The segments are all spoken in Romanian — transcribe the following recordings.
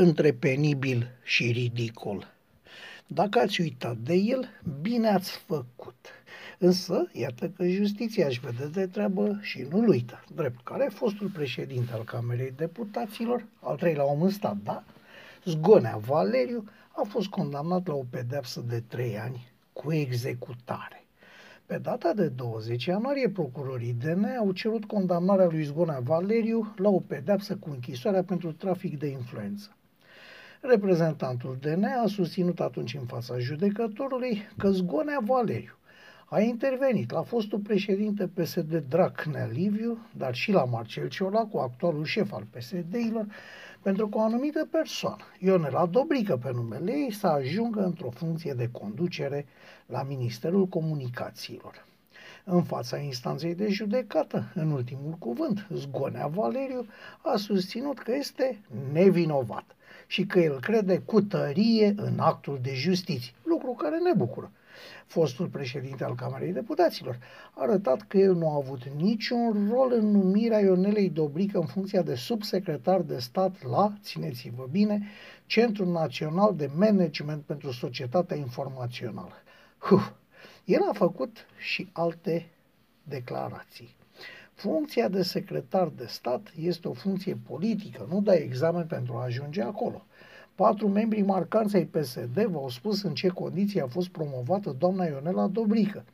între penibil și ridicol. Dacă ați uitat de el, bine ați făcut. Însă, iată că justiția își vede de treabă și nu-l uită. Drept care fostul președinte al Camerei Deputaților, al treilea om în stat, da? Zgonea Valeriu a fost condamnat la o pedeapsă de trei ani cu executare. Pe data de 20 ianuarie, procurorii DNA au cerut condamnarea lui Zgonea Valeriu la o pedeapsă cu închisoarea pentru trafic de influență. Reprezentantul DNA a susținut atunci în fața judecătorului că Zgonea Valeriu a intervenit la fostul președinte PSD Dracnea Liviu, dar și la Marcel Ciolacu, actualul șef al PSD-ilor, pentru că o anumită persoană, Ionela Dobrică pe numele ei, să ajungă într-o funcție de conducere la Ministerul Comunicațiilor. În fața instanței de judecată, în ultimul cuvânt, Zgonea Valeriu a susținut că este nevinovat și că el crede cu tărie în actul de justiție, lucru care ne bucură. Fostul președinte al Camerei Deputaților a arătat că el nu a avut niciun rol în numirea Ionelei Dobrică în funcția de subsecretar de stat la, țineți-vă bine, Centrul Național de Management pentru Societatea Informațională. Uf, el a făcut și alte declarații. Funcția de secretar de stat este o funcție politică, nu dai examen pentru a ajunge acolo. Patru membri marcanți ai PSD v-au spus în ce condiții a fost promovată doamna Ionela Dobrică.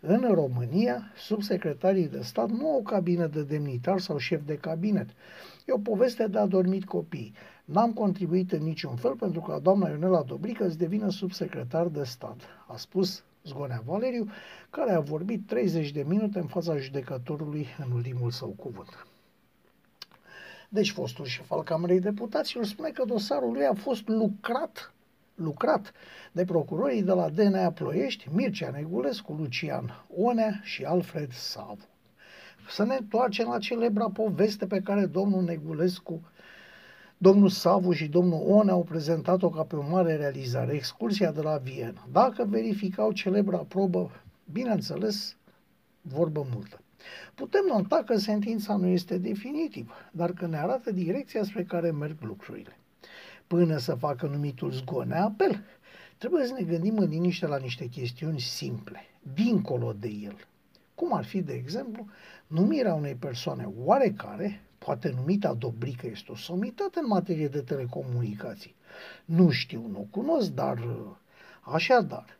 În România, subsecretarii de stat nu au cabină de demnitar sau șef de cabinet. E o poveste de adormit copii. N-am contribuit în niciun fel pentru ca doamna Ionela Dobrică să devină subsecretar de stat, a spus Zgonea Valeriu, care a vorbit 30 de minute în fața judecătorului în ultimul său cuvânt. Deci fostul șef al Camerei Deputaților spune că dosarul lui a fost lucrat lucrat de procurorii de la DNA Ploiești, Mircea Negulescu, Lucian Onea și Alfred Savu. Să ne întoarcem la celebra poveste pe care domnul Negulescu, domnul Savu și domnul Onea au prezentat-o ca pe o mare realizare, excursia de la Viena. Dacă verificau celebra probă, bineînțeles, vorbă multă. Putem nota că sentința nu este definitivă, dar că ne arată direcția spre care merg lucrurile. Până să facă numitul zgone apel, trebuie să ne gândim în liniște la niște chestiuni simple, dincolo de el. Cum ar fi, de exemplu, numirea unei persoane oarecare, poate numită Dobrică, este o somitate în materie de telecomunicații. Nu știu, nu cunosc, dar așadar,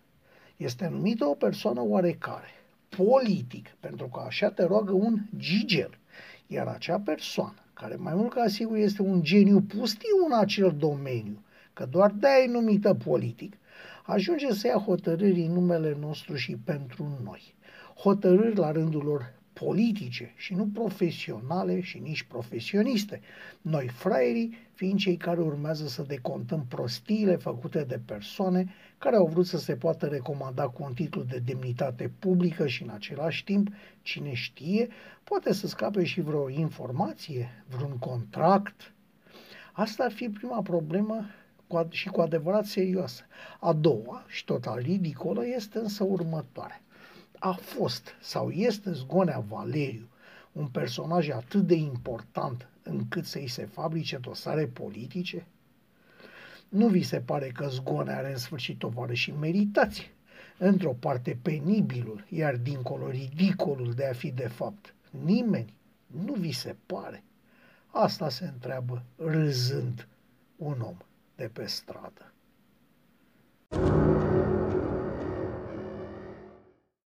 este numită o persoană oarecare politic, pentru că așa te roagă un gigel. Iar acea persoană, care mai mult ca sigur este un geniu pustiu în acel domeniu, că doar de e numită politic, ajunge să ia hotărâri în numele nostru și pentru noi. Hotărâri la rândul lor politice și nu profesionale și nici profesioniste. Noi, fraierii, fiind cei care urmează să decontăm prostiile făcute de persoane care au vrut să se poată recomanda cu un titlu de demnitate publică și în același timp, cine știe, poate să scape și vreo informație, vreun contract. Asta ar fi prima problemă și cu adevărat serioasă. A doua, și total ridicolă, este însă următoarea a fost sau este Zgonea Valeriu un personaj atât de important încât să-i se fabrice dosare politice? Nu vi se pare că Zgonea are în sfârșit o și meritați? Într-o parte penibilul, iar dincolo ridicolul de a fi de fapt nimeni? Nu vi se pare? Asta se întreabă râzând un om de pe stradă.